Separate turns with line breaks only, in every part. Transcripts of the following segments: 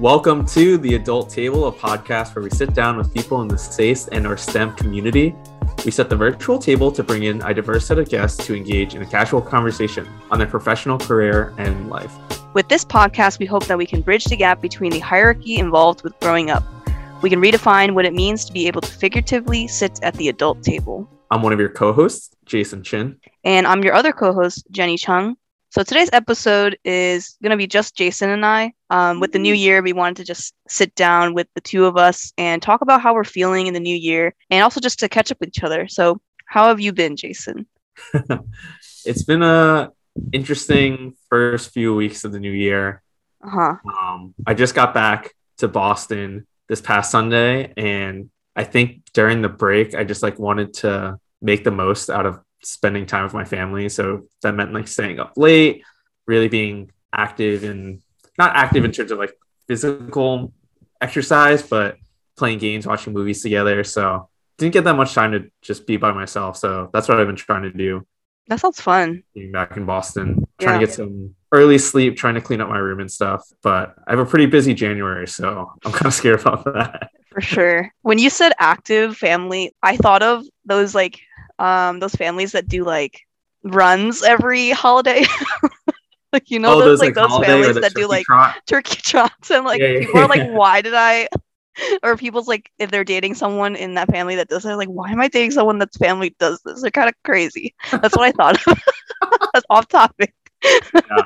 Welcome to the Adult Table, a podcast where we sit down with people in the SACE and or STEM community. We set the virtual table to bring in a diverse set of guests to engage in a casual conversation on their professional career and life.
With this podcast, we hope that we can bridge the gap between the hierarchy involved with growing up. We can redefine what it means to be able to figuratively sit at the adult table.
I'm one of your co hosts, Jason Chin.
And I'm your other co host, Jenny Chung. So today's episode is going to be just Jason and I. Um, with the new year, we wanted to just sit down with the two of us and talk about how we're feeling in the new year and also just to catch up with each other. So, how have you been, Jason?
it's been a interesting first few weeks of the new year.
Uh-huh.
Um, I just got back to Boston this past Sunday, and I think during the break, I just like wanted to make the most out of spending time with my family. So that meant like staying up late, really being active and not active in terms of like physical exercise, but playing games, watching movies together. So didn't get that much time to just be by myself. So that's what I've been trying to do.
That sounds fun.
Being back in Boston, trying yeah. to get some early sleep, trying to clean up my room and stuff. But I have a pretty busy January, so I'm kind of scared about that.
For sure. When you said active family, I thought of those like um those families that do like runs every holiday. like you know oh, those, those, like, like those families that do like trot. turkey trots and like yeah, yeah, people yeah. are like, why did I or people's like if they're dating someone in that family that does it, like, why am I dating someone that's family does this? They're kind of crazy. That's what I thought. that's off topic.
yeah.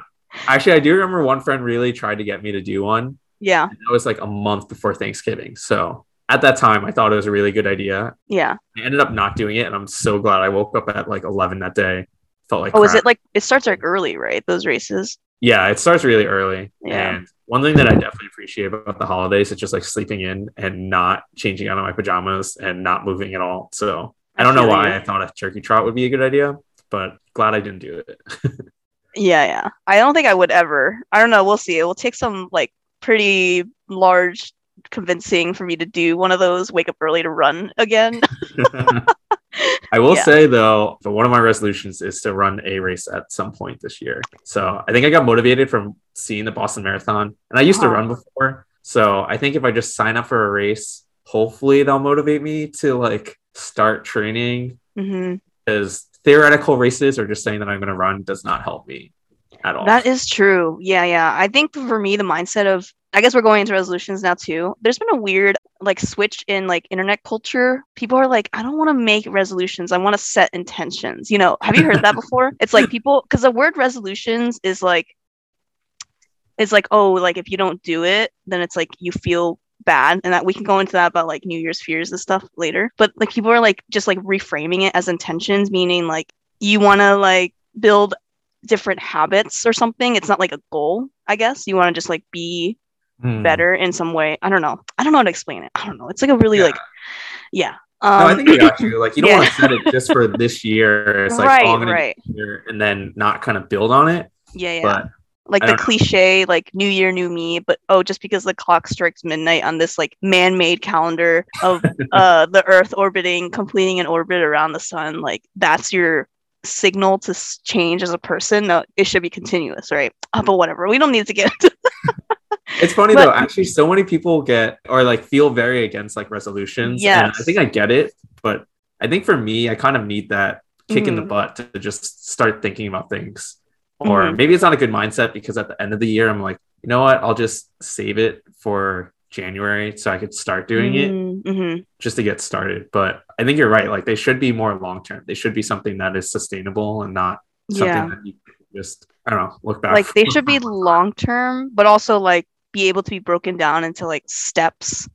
Actually, I do remember one friend really tried to get me to do one.
Yeah.
That was like a month before Thanksgiving. So at that time, I thought it was a really good idea.
Yeah.
I ended up not doing it, and I'm so glad I woke up at like 11 that day. Felt like
oh, crap. is it like it starts like early, right? Those races.
Yeah, it starts really early. Yeah. And one thing that I definitely appreciate about the holidays is just like sleeping in and not changing out of my pajamas and not moving at all. So I don't know why you. I thought a turkey trot would be a good idea, but glad I didn't do it.
yeah, yeah. I don't think I would ever. I don't know. We'll see. It will take some like pretty large convincing for me to do one of those wake up early to run again.
I will yeah. say though, one of my resolutions is to run a race at some point this year. So I think I got motivated from seeing the Boston Marathon, and I used to run before. So I think if I just sign up for a race, hopefully they'll motivate me to like start training.
Mm-hmm.
Because theoretical races or just saying that I'm going to run does not help me at all.
That is true. Yeah, yeah. I think for me, the mindset of I guess we're going into resolutions now too. There's been a weird like switch in like internet culture. People are like, I don't want to make resolutions. I want to set intentions. You know, have you heard that before? It's like people because the word resolutions is like it's like, oh, like if you don't do it, then it's like you feel bad and that we can go into that about like new year's fears and stuff later but like people are like just like reframing it as intentions meaning like you want to like build different habits or something it's not like a goal i guess you want to just like be mm. better in some way. I don't know. I don't know how to explain it. I don't know. It's like a really yeah. like, yeah.
Um, no, I think I got you. Like, you don't yeah. want to set it just for this year. It's like, right, oh, right. And then not kind of build on it.
Yeah, yeah. But like the cliche, like New Year, New Me, but oh, just because the clock strikes midnight on this like man-made calendar of uh the Earth orbiting, completing an orbit around the sun, like that's your signal to change as a person. No, it should be continuous, right? Uh, but whatever. We don't need to get into
it's funny but, though. Actually, so many people get or like feel very against like resolutions.
Yeah,
I think I get it, but I think for me, I kind of need that kick mm. in the mm-hmm. butt to just start thinking about things. Or mm-hmm. maybe it's not a good mindset because at the end of the year, I'm like, you know what? I'll just save it for January so I could start doing
mm-hmm.
it
mm-hmm.
just to get started. But I think you're right. Like they should be more long term. They should be something that is sustainable and not something yeah. that you just I don't know look back.
Like they should be long term, but also like be able to be broken down into like steps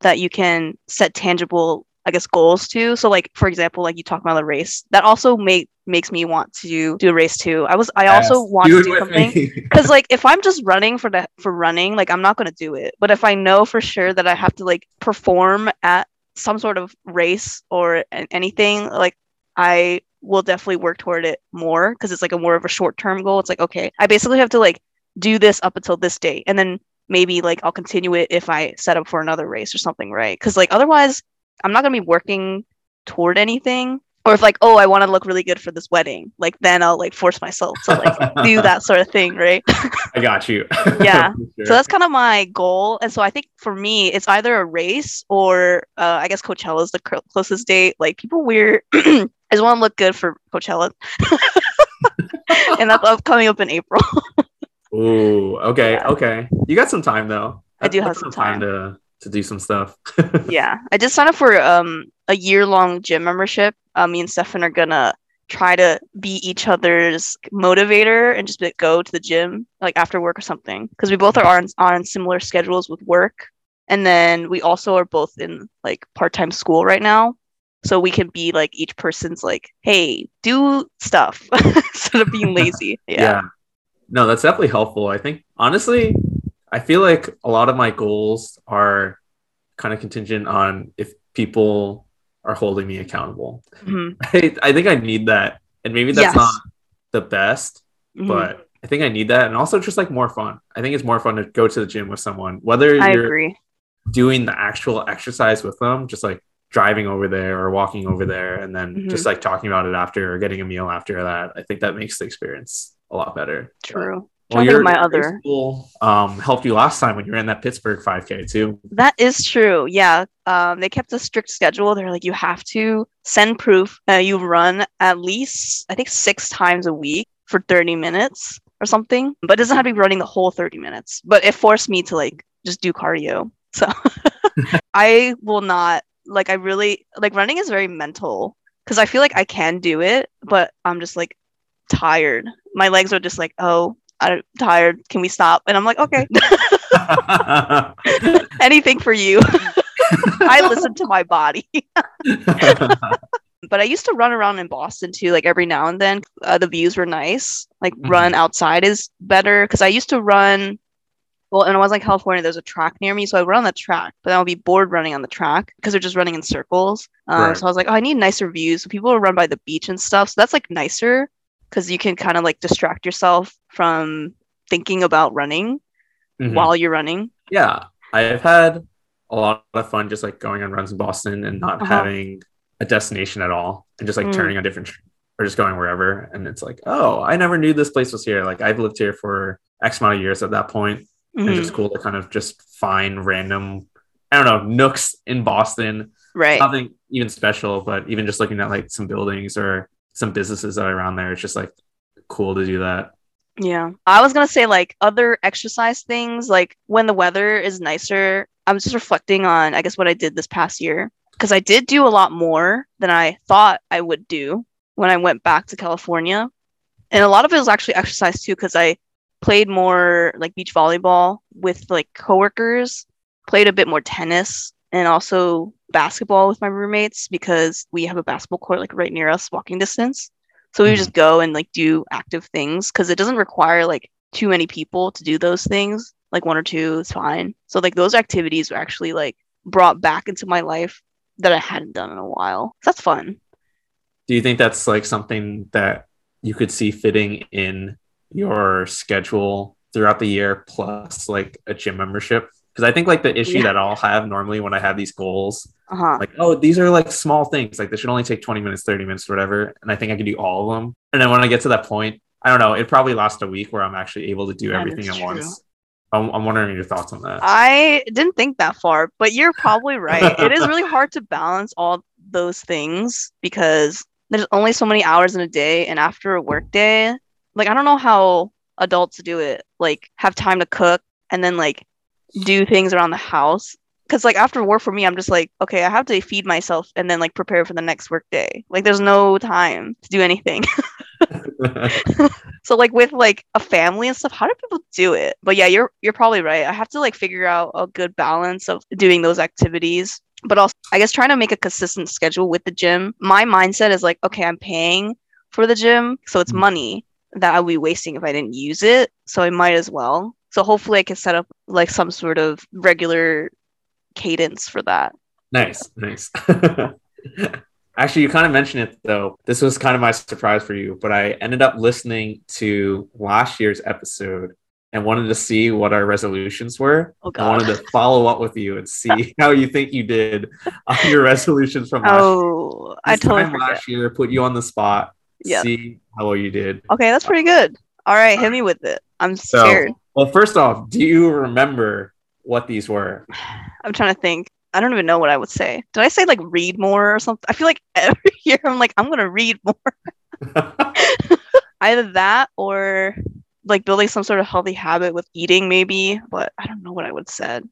that you can set tangible I guess goals too. So like for example, like you talk about the race, that also make makes me want to do a race too. I was I yes, also want to do something because like if I'm just running for the for running, like I'm not gonna do it. But if I know for sure that I have to like perform at some sort of race or anything, like I will definitely work toward it more because it's like a more of a short term goal. It's like okay, I basically have to like do this up until this date, and then maybe like I'll continue it if I set up for another race or something, right? Because like otherwise, I'm not gonna be working toward anything or if like oh i want to look really good for this wedding like then i'll like force myself to like do that sort of thing right
I got you.
Yeah.
Sure.
so that's kind of my goal and so i think for me it's either a race or uh, i guess coachella is the cl- closest date like people wear i just want to look good for coachella and that's up- coming up in april
Ooh, okay,
Yeah.
okay. You got some time though.
I do have some time
to to do some stuff.
yeah i just signed up for um a year long gym membership uh, me and stefan are gonna try to be each other's motivator and just like, go to the gym like after work or something because we both are on, on similar schedules with work and then we also are both in like part-time school right now so we can be like each person's like hey do stuff instead of being lazy yeah.
yeah, No, that's definitely helpful. I think honestly, I feel like a lot of my goals are kind of contingent on if people are holding me accountable.
Mhm,
I, I think I need that. And maybe that's
Yes.
not the best,
mhm.
but I think I need that. And also just like more fun. I think it's more fun to go to the gym with someone, whether
i
you're
agree
doing the actual exercise with them, just like driving over there or walking over there and then
Mhm.
just like talking about it after or getting a meal after that. I think that makes the experience a lot better.
true
Well,
Trying to think
your
my other
school um, helped you last time when you were in that Pittsburgh 5K too.
That is true. Yeah. Um, they kept a strict schedule. They're like, you have to send proof. Uh, you run at least, I think, six times a week for 30 minutes or something. But it doesn't have to be running the whole 30 minutes. But it forced me to like just do cardio. So I will not, like, I really, like, running is very mental because I feel like I can do it, but I'm just like tired. My legs are just like, oh, I'm tired. Can we stop? And I'm like, okay, anything for you. I listen to my body. but I used to run around in Boston too, like every now and then. Uh, the views were nice. Like
Mhm.
run outside is better because I used to run. Well, and I was in California. There's a track near me, so I run on the track. But then I'll be bored running on the track because they're just running in circles. Um,
Right.
So I was like, oh, I need nicer views. So people will run by the beach and stuff. So that's like nicer because you can kind of like distract yourself from thinking about running
Mhm.
while you're running.
yeah, I've had a lot of fun just like going on runs in Boston and not
Uh-huh.
having a destination at all and just like
Mm.
turning on different or just going wherever. And it's like, oh, I never knew this place was here. Like I've lived here for X amount of years at that point. And
Mhm.
It's just cool to kind of just find random, I don't know, nooks in Boston
Right.
nothing even special, but even just looking at like some buildings or some businesses that are around there, it's just like cool to do that.
Yeah. I was going to say like other exercise things, like when the weather is nicer, I'm just reflecting on, I guess, what I did this past year. Because I did do a lot more than I thought I would do when I went back to California. And a lot of it was actually exercise too, because I played more like beach volleyball with like coworkers, played a bit more tennis, and also basketball with my roommates because we have a basketball court like right near us, walking distance. So we would just mm-hmm. go and like do active things because it doesn't require like too many people to do those things. Like one or two is fine. So like those activities were actually like brought back into my life that I hadn't done in a while. So that's fun.
Do you think that's like something that you could see fitting in your schedule throughout the year plus like a gym membership? Because I think like the issue
Yeah.
that I'll have normally when I have these goals,
Uh huh.
like, oh, these are like small things. Like they should only take 20 minutes, 30 minutes, whatever. And I think I can do all of them. And then when I get to that point, I don't know, it probably lasts a week where I'm actually able to do
That
everything at
true.
once. I'm, I'm wondering your thoughts on that.
I didn't think that far, but you're probably right. it is really hard to balance all those things because there's only so many hours in a day, and after a work day, like I don't know how adults do it. Like have time to cook and then like do things around the house. Cause like after work for me, I'm just like, okay, I have to feed myself and then like prepare for the next work day. Like there's no time to do anything. So like with like a family and stuff, how do people do it? But yeah, you're you're probably right. I have to like figure out a good balance of doing those activities, but also I guess trying to make a consistent schedule with the gym. My mindset is like, okay, I'm paying for the gym, so it's
Mhm.
money that I would be wasting if I didn't use it. So I might as well. So hopefully I can set up like some sort of regular cadence for that.
Nice, nice. Actually, you kind of mentioned it though. This was kind of my surprise for you, but I ended up listening to last year's episode and wanted to see what our resolutions were.
Oh
I wanted to follow up with you and see how you think you did on your resolutions from last year.
Oh, I
This
totally
time last year, put you on the spot,
Yeah.
see how well you did.
Okay, that's pretty good. All right, hit me with it. I'm
So-
scared.
Well, first off, do you remember what these were?
I'm trying to think. I don't even know what I would say. Did I say like read more or something? I feel like every year I'm like I'm gonna read more. Either that or like building some sort of healthy habit with eating, maybe. But I don't know what I would said.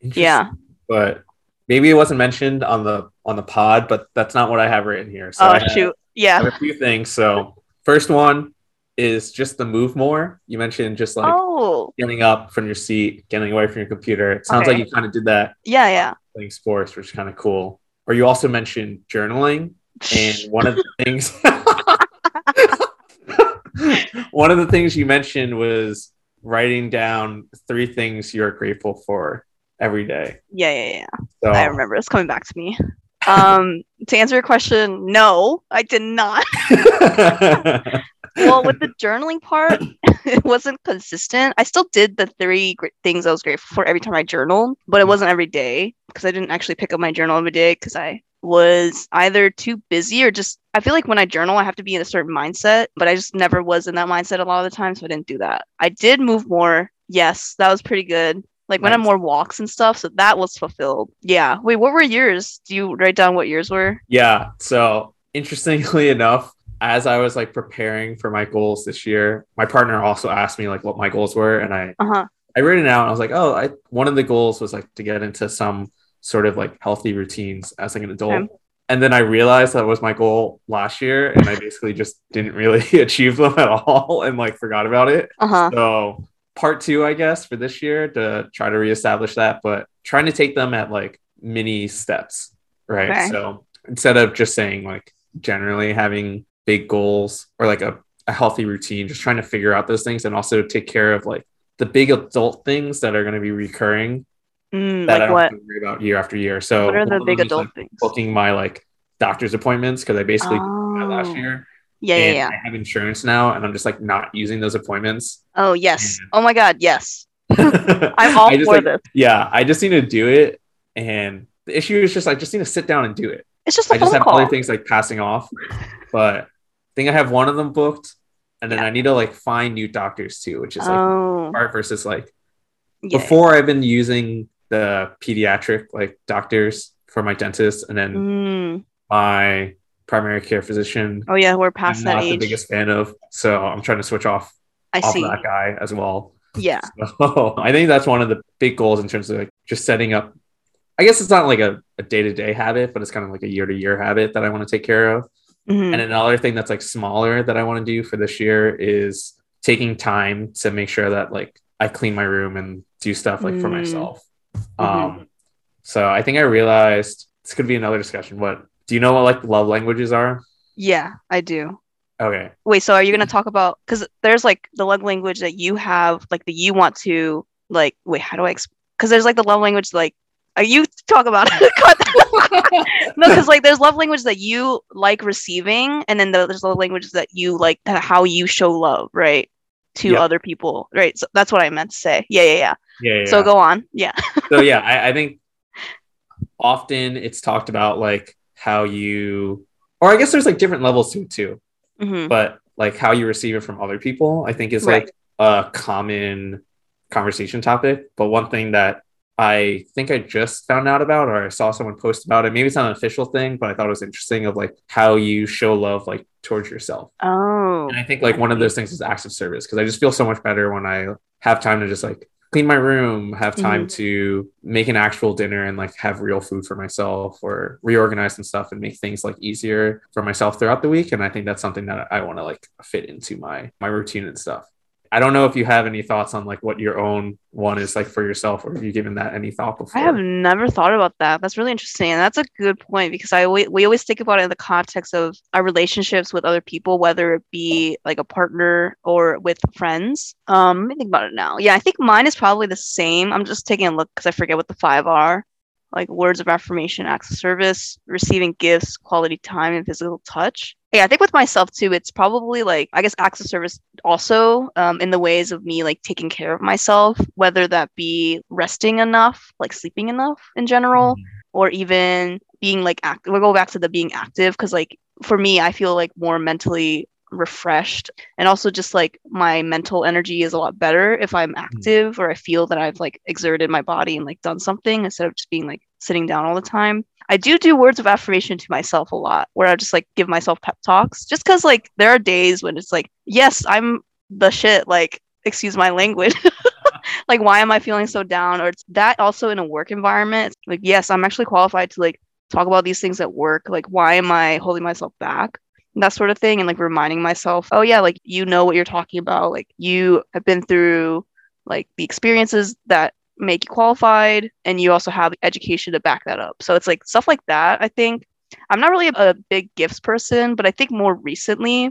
Yeah.
but maybe it wasn't mentioned on the on the pod, but that's not what I have written here. So oh, I
oh
have,
shoot.
I
Yeah.
have a few things. So first one is just the move more. You mentioned just like
oh.
getting up from your seat, getting away from your computer. It sounds
Okay.
like you kind of did that
Yeah, yeah.
playing sports, which is kind of cool. Or you also mentioned journaling, and one of the things one of the things you mentioned was writing down three things you're grateful for every day.
yeah, yeah, yeah.
So
I remember. It's coming back to me. Um, to answer your question, no, I did not. well, with the journaling part, it wasn't consistent. I still did the three gr- things I was grateful for every time I journaled, but it mm-hmm. wasn't every day because I didn't actually pick up my journal every day because I was either too busy or just I feel like when I journal, I have to be in a certain mindset, but I just never was in that mindset a lot of the time, so I didn't do that. I did move more. Yes, that was pretty good. Like when I'm more walks and stuff, so that was fulfilled. Yeah. Wait, what were yours? Do you write down what yours were?
yeah. So interestingly enough, as I was like preparing for my goals this year, my partner also asked me like what my goals were, and I
Uh huh.
I wrote it out. And I was like, oh, I one of the goals was like to get into some sort of like healthy routines as like an adult.
Okay.
And then I realized that was my goal last year, and I basically just didn't really achieve them at all, and like forgot about it.
Uh huh.
So part two, I guess, for this year to try to reestablish that, but trying to take them at like mini steps, right?
Okay.
So instead of just saying like generally having big goals or like a, a healthy routine, just trying to figure out those things and also take care of like the big adult things that are going to be recurring
Mm,
that I
like
don't
what?
have to worry about year after year. So
What are the big adult
like,
things?
booking my like doctor's appointments because I basically that last
Oh.
year.
Yeah, yeah,
and
yeah.
I have insurance now, and I'm just like not using those appointments.
Oh yes.
And-
Oh my god, yes.
I'm
all
just
for
like,
this.
yeah, I just need to do it. And the issue is just I just need to sit down and do it.
It's just a
I just have
call.
other things like passing off, but I think I have one of them booked, and then
Yeah.
I need to like find new doctors too, which is like
oh,
part versus like
yeah.
before I've been using the pediatric like doctors for my dentist, and then
Mm.
my primary care physician.
Oh yeah, we're
I'm
past that
not the biggest fan of, so I'm trying to switch off
I
off
see.
that guy as well.
Yeah.
So I think that's one of the big goals in terms of like just setting up. I guess it's not like a, a day-to-day habit, but it's kind of like a year-to-year habit that I want to take care of.
Mhm.
And another thing that's like smaller that I want to do for this year is taking time to make sure that like I clean my room and do stuff like for
Mm.
myself.
Mhm.
Um, so I think I realized this could be another discussion. But do you know what like love languages are?
Yeah, I do.
Okay.
Wait, so are you gonna talk about because there's like the love language that you have, like that you want to like. Wait, how do I? Because there's like the love language like. Are you talk about it? No, because like there's love language that you like receiving, and then there's love language that you like that how you show love, right, to
Yeah.
other people, right? So that's what I meant to say. Yeah, yeah, yeah.
Yeah. yeah,
So
yeah.
go on. Yeah.
so yeah, I, I think often it's talked about like how you, or I guess there's like different levels to it too,
hmm
but like how you receive it from other people, I think is
Right.
like a common conversation topic. But one thing that I think I just found out about, or I saw someone post about it. Maybe it's not an official thing, but I thought it was interesting of like how you show love like towards yourself.
Oh.
And I think like one of those things is acts of service because I just feel so much better when I have time to just like clean my room, have time mm-hmm. to make an actual dinner and like have real food for myself or reorganize and stuff and make things like easier for myself throughout the week. And I think that's something that I want to like fit into my my routine and stuff. I don't know if you have any thoughts on like what your own one is like for yourself or have you given that any thought before?
I have never thought about that. That's really interesting, and that's a good point because I always, we always think about it in the context of our relationships with other people, whether it be like a partner or with friends. Um, let me think about it now. Yeah, I think mine is probably the same. I'm just taking a look because I forget what the five are. Like words of affirmation, acts of service, receiving gifts, quality time, and physical touch. Yeah, I think with myself too, it's probably like I guess acts of service also um, in the ways of me like taking care of myself, whether that be resting enough, like sleeping enough in general, mm-hmm. or even being like active. We'll go back to the being active because like for me, I feel like more mentally refreshed. And also just like my mental energy is a lot better if i'm mm-hmm. active or i feel that i've like exerted my body and like done something instead of just being like sitting down all the time. I do do words of affirmation to myself a lot where i just like give myself pep talks just because like there are days when it's like yes i'm the shit like excuse my language. Like why am i feeling so down? Or it's that also in a work environment. Like yes i'm actually qualified to like talk about these things at work. Like why am i holding myself back that sort of thing and like reminding myself oh yeah like you know what you're talking about like you have been through like the experiences that make you qualified and you also have education to back that up. So it's like stuff like that i think. I'm not really a, big gifts person but i think more recently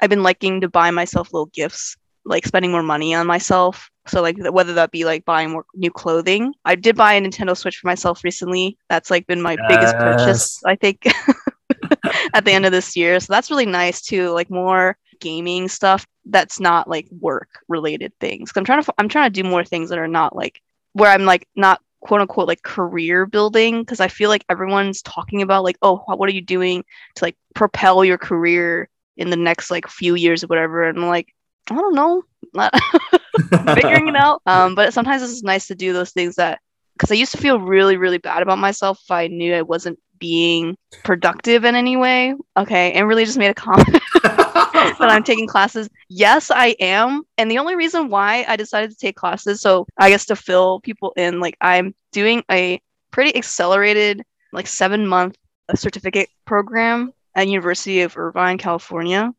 i've been liking to buy myself little gifts like spending more money on myself. So like whether that be like buying more new clothing. I did buy a nintendo switch for myself recently. That's like been my yes. biggest purchase i think at the end of this year. So that's really nice too, like more gaming stuff that's not like work related things. I'm trying to I'm trying to do more things that are not like where I'm like not quote unquote like career building because I feel like everyone's talking about like oh what are you doing to like propel your career in the next like few years or whatever and I'm like I don't know figuring it out um but sometimes it's nice to do those things that because I used to feel really really bad about myself if I knew I wasn't being productive in any way. Okay. And really just made a comment that I'm taking classes. Yes, I am. And the only reason why I decided to take classes, so I guess to fill people in, like I'm doing a pretty accelerated, like seven month certificate program at University of Irvine, California.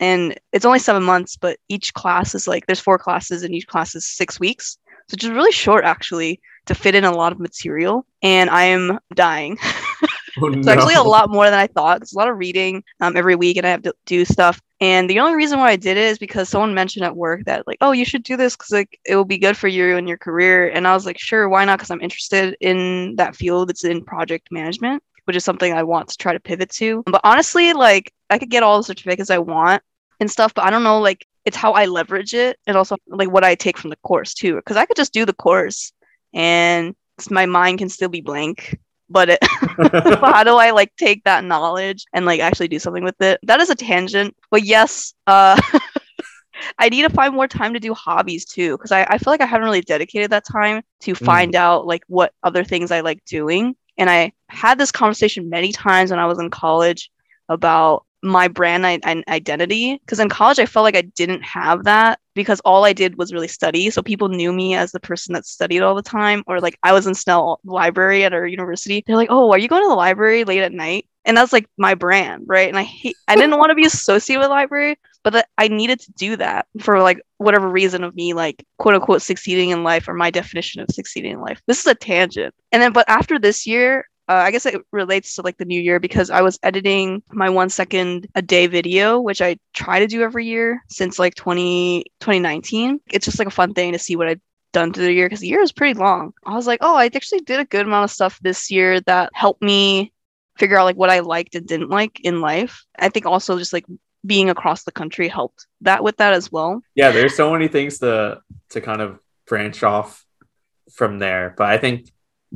And it's only seven months, but each class is like there's four classes and each class is six weeks. So just really short actually to fit in a lot of material. And I am dying. Oh, no. Actually a lot more than I thought. It's a lot of reading um, every week, and I have to do stuff. And the only reason why I did it is because someone mentioned at work that like, oh, you should do this because like it will be good for you and your career. And I was like, sure, why not? Because I'm interested in that field. It's in project management, which is something I want to try to pivot to. But honestly, like I could get all the certificates I want and stuff, but I don't know like it's how I leverage it and also like what I take from the course too. Because I could just do the course and my mind can still be blank but it how do I like take that knowledge and like actually do something with it? That is a tangent. But yes, uh I need to find more time to do hobbies too, because I, I feel like I haven't really dedicated that time to mm. find mm. out like what other things I like doing. And I had this conversation many times when I was in college about my brand I- identity because in college i felt like i didn't have that because all i did was really study. So people knew me as the person that studied all the time or like i was in snell library at our university. They're like oh are you going to the library late at night? And that's like my brand right? And i hate i didn't want to be associated with library but that i needed to do that for like whatever reason of me like quote unquote succeeding in life or my definition of succeeding in life. This is a tangent. And then but after this year uh, I guess it relates to like the new year because I was editing my one second a day video, which I try to do every year since like 20, 2019. It's just like a fun thing to see what I've done through the year because the year is pretty long. I was like, oh, I actually did a good amount of stuff this year that helped me figure out like what I liked and didn't like in life. I think also just like being across the country helped that with that as well.
Yeah, there's so many things to to kind of branch off from there. But I think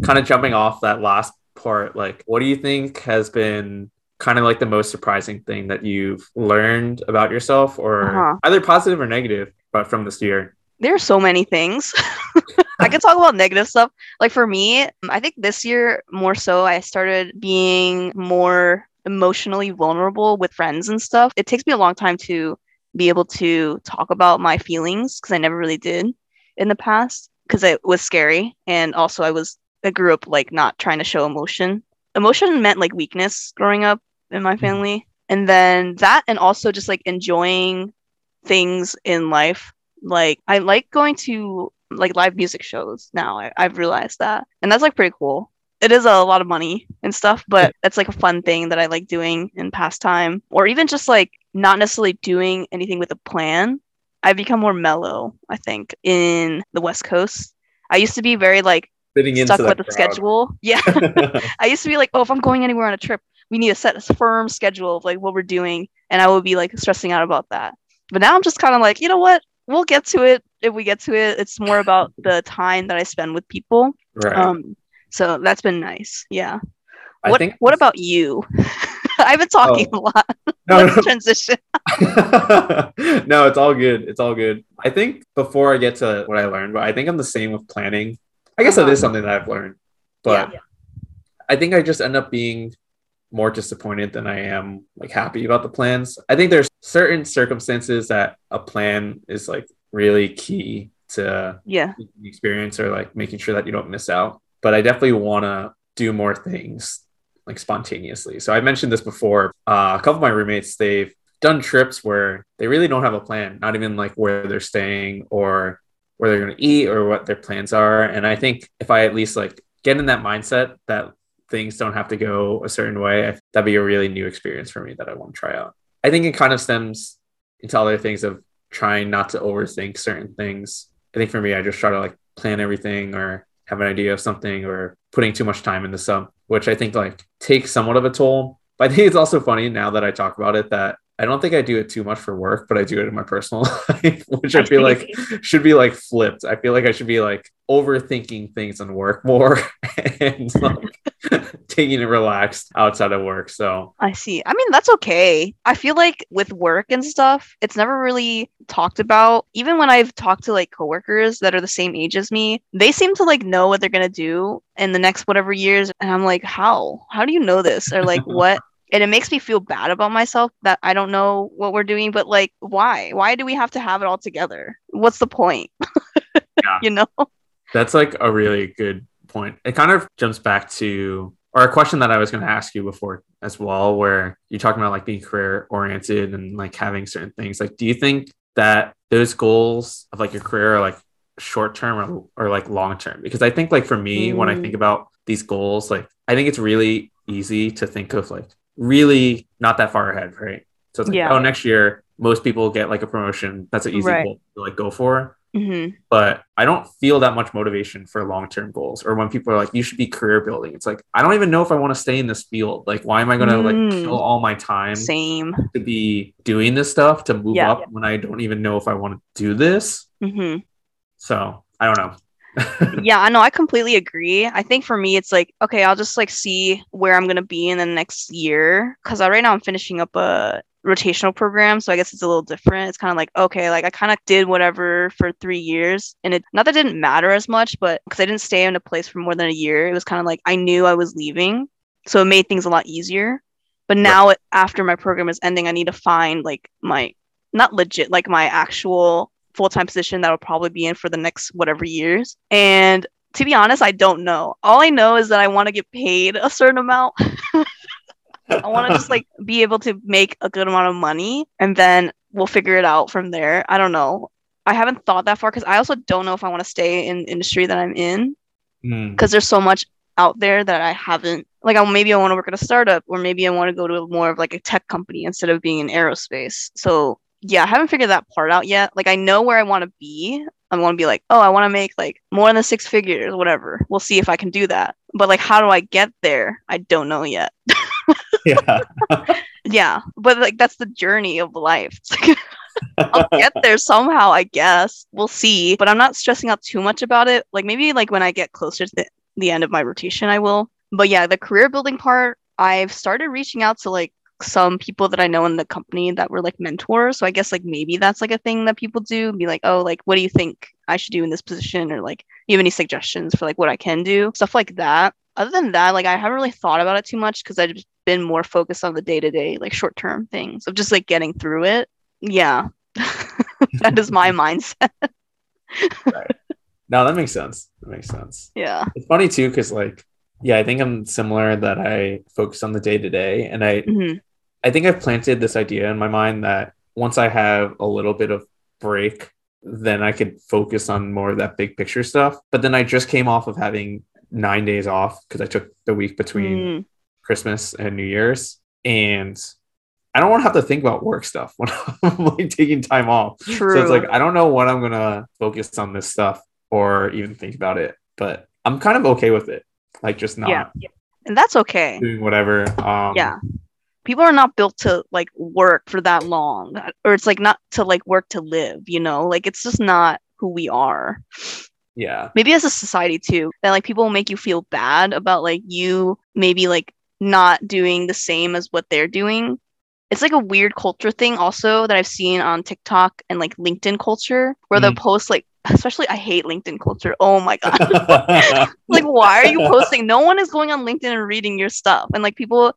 kind of jumping off that last part, like what do you think has been kind of like the most surprising thing that you've learned about yourself or uh-huh. either positive or negative but from this year?
There are so many things. I can talk about negative stuff. Like for me, I think this year more so I started being more emotionally vulnerable with friends and stuff. It takes me a long time to be able to talk about my feelings because I never really did in the past because it was scary and also I was I grew up like not trying to show emotion. Emotion meant like weakness growing up in my mm-hmm. family. And then that and also just like enjoying things in life. Like I like going to like live music shows now. I, I've realized that. And that's like pretty cool. It is a lot of money and stuff, but it's like a fun thing that I like doing in pastime. Or even just like not necessarily doing anything with a plan. I've become more mellow, I think, in the West Coast. I used to be very like
fitting into
stuck with the
crowd.
schedule. Yeah. I used to be like, oh, if I'm going anywhere on a trip, we need to set a firm schedule of like what we're doing. And I would be like stressing out about that. But now I'm just kind of like, you know what? We'll get to it if we get to it. It's more about the time that I spend with people.
right.
Um, so that's been nice. Yeah.
I
what what about you? I've been talking a lot.
no, no,
transition.
no, it's all good. It's all good. I think before I get to what I learned, but I think I'm the same with planning. I guess that
Uh-huh.
something that I've learned, but
Yeah.
I think I just end up being more disappointed than I am like happy about the plans. I think there's certain circumstances that a plan is like really key to
Yeah.
the experience or like making sure that you don't miss out. But I definitely want to do more things like spontaneously. So I mentioned this before. Uh, a couple of my roommates, they've done trips where they really don't have a plan, not even like where they're staying or where they're going to eat or what their plans are. And I think if I at least like get in that mindset that things don't have to go a certain way, that'd be a really new experience for me that I want to try out. I think it kind of stems into other things of trying not to overthink certain things. I think for me, I just try to like plan everything or have an idea of something or putting too much time into some, which I think like takes somewhat of a toll. But I think it's also funny now that I talk about it that I don't think I do it too much for work, but I do it in my personal life, which I feel like should be like flipped. I feel like I should be like overthinking things on work more and like taking it relaxed outside of work. So
I see. I mean, that's okay. I feel like with work and stuff, it's never really talked about. Even when I've talked to like coworkers that are the same age as me, they seem to like know what they're gonna do in the next whatever years. And I'm like, how? How do you know this? Or like what? And it makes me feel bad about myself that I don't know what we're doing, but like, why? Why do we have to have it all together? What's the point?
Yeah.
you know?
That's like a really good point. It kind of jumps back to or a question that I was going to ask you before as well, where you're talking about like being career oriented and like having certain things. Like, do you think that those goals of like your career are like short term or, or like long term? Because I think like for me, when I
Mm.
think about these goals, like I think it's really easy to think of like really not that far ahead, right? So it's like,
Yeah.
oh, next year most people get like a promotion. That's an easy
Right.
goal to like go for
hmm
but I don't feel that much motivation for long term goals. Or when people are like, you should be career building, it's like, I don't even know if I want to stay in this field. Like, why am I going to like
Mm.
kill all my time
Same.
to be doing this stuff to move
Yeah.
up when I don't even know if I want to do this?
hmm
So I don't know.
Yeah, I know. I completely agree. I think for me, it's like, okay, I'll just like see where I'm gonna be in the next year. Cause I, right now I'm finishing up a rotational program, so I guess it's a little different. It's kind of like, okay, like I kind of did whatever for three years, and it not that it didn't matter as much, but because I didn't stay in a place for more than a year, it was kind of like I knew I was leaving, so it made things a lot easier. But now, it, after my program is ending, I need to find like my not legit, like my actual full time position that I'll probably be in for the next whatever years. And to be honest, I don't know. All I know is that I want to get paid a certain amount. I want to just like be able to make a good amount of money and then we'll figure it out from there. I don't know. I haven't thought that far because I also don't know if I want to stay in the industry that I'm in
Mm,
because there's so much out there that I haven't like I maybe I want to work at a startup or maybe I want to go to more of like a tech company instead of being in aerospace. So yeah, I haven't figured that part out yet. Like I know where I want to be. I want to be like, oh, I want to make like more than six figures, whatever. We'll see if I can do that. But like how do I get there? I don't know yet.
yeah.
Yeah, but like that's the journey of life. Like, I'll get there somehow, I guess. We'll see. But I'm not stressing out too much about it. Like maybe like when I get closer to the, the end of my rotation, I will. But yeah, the career building part, I've started reaching out to like some people that I know in the company that were like mentors. So I guess like maybe that's like a thing that people do. Be like, oh, like what do you think I should do in this position? Or like, you have any suggestions for like what I can do? Stuff like that. Other than that, like I haven't really thought about it too much because I've just been more focused on the day to day, like short term things of just like getting through it. Yeah. that is my mindset.
No, that makes sense. That makes sense.
Yeah.
It's funny too, because like, yeah, I think I'm similar that I focus on the day to day. And I,
hmm
I think I've planted this idea in my mind that once I have a little bit of break, then I could focus on more of that big picture stuff. But then I just came off of having nine days off because I took the week between
Mm,
Christmas and New Year's. And I don't want to have to think about work stuff when I'm like taking time off.
true.
So it's like I don't know when I'm gonna focus on this stuff or even think about it. But I'm kind of okay with it. Like just not
Yeah. And that's okay.
doing whatever. Um
yeah. People are not built to like work for that long. Or it's like not to like work to live, you know? Like it's just not who we are.
yeah.
maybe as a society too that like people will make you feel bad about like you maybe like not doing the same as what they're doing it's like a weird culture thing also that i've seen on tiktok and like linkedin culture where they'll
Mm.
post like especially i hate linkedin culture oh my god like why are you posting no one is going on linkedin and reading your stuff and like people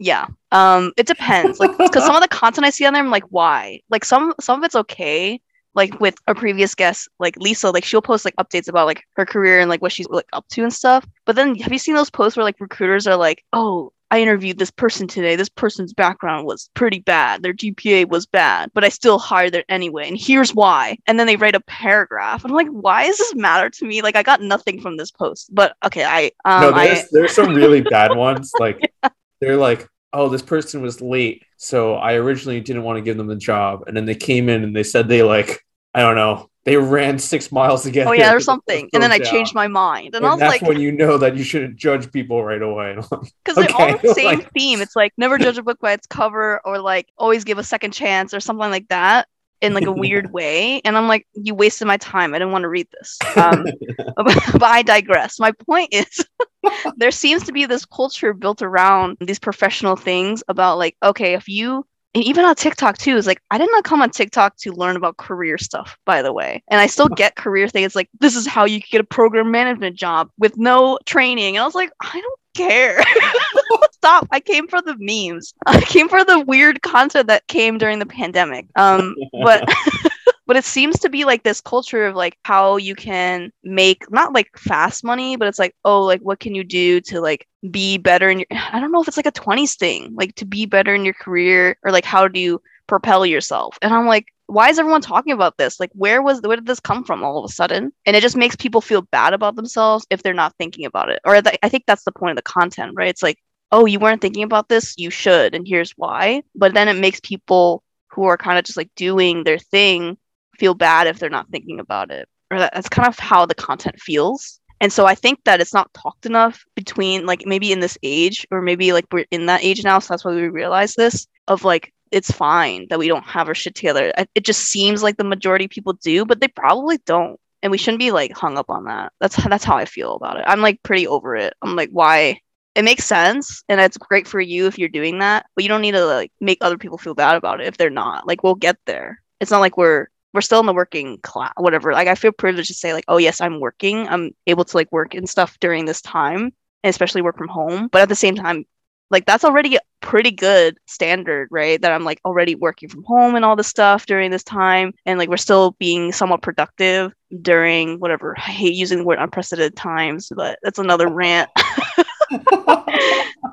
yeah. Um it depends. Like because some of the content i see on there i'm like why? Like some some of it's okay like with a previous guest like lisa like she'll post like updates about like her career and like what she's like up to and stuff. But then have you seen those posts where like recruiters are like oh i interviewed this person today. This person's background was pretty bad. Their gpa was bad but i still hired them anyway and here's why. And then they write a paragraph. I'm like why does this matter to me? Like i got nothing from this post. But okay i um
no,
I,
there's there's some really bad ones. Like they're like, oh, this person was late, so I originally didn't want to give them the job, and then they came in and they said they like, I don't know, they ran six miles to get.
oh yeah or something and then i changed my mind and,
And
i was
that's
like
when you know that you shouldn't judge people right away.
because they're all the same
like-
theme. It's like never judge a book by its cover, or like always give a second chance, or something like that in like a weird way. And I'm like, you wasted my time. I didn't want to read this. Um, but, but I digress. My point is, there seems to be this culture built around these professional things about like, okay, if you and even on TikTok too, is like I did not come on TikTok to learn about career stuff, by the way. And I still get career things like this is how you get a program management job with no training. And I was like, I don't care. Stop. I came for the memes. I came for the weird content that came during the pandemic. Um, but but it seems to be like this culture of like how you can make not like fast money, but it's like, oh, like what can you do to like be better in your I don't know if it's like a 20s thing, like to be better in your career or like how do you propel yourself. And I'm like, why is everyone talking about this? Like where was where did this come from all of a sudden? And it just makes people feel bad about themselves if they're not thinking about it. Or th- I think that's the point of the content, right? It's like, oh, you weren't thinking about this, you should, and here's why. But then it makes people who are kind of just like doing their thing feel bad if they're not thinking about it. Or that, that's kind of how the content feels. And so I think that it's not talked enough between like maybe in this age or maybe like we're in that age now. So that's why we realize this of like it's fine that we don't have our shit together. It just seems like the majority of people do, but they probably don't. And we shouldn't be like hung up on that. That's that's how I feel about it. I'm like pretty over it. I'm like, why? It makes sense, and it's great for you if you're doing that, but you don't need to like make other people feel bad about it if they're not. Like we'll get there. It's not like we're we're still in the working class, whatever. Like I feel privileged to say like, oh yes, I'm working. I'm able to like work and stuff during this time, and especially work from home. But at the same time, like that's already a pretty good standard, right? That I'm like already working from home and all this stuff during this time, and like we're still being somewhat productive during whatever. I hate using the word unprecedented times, but that's another rant.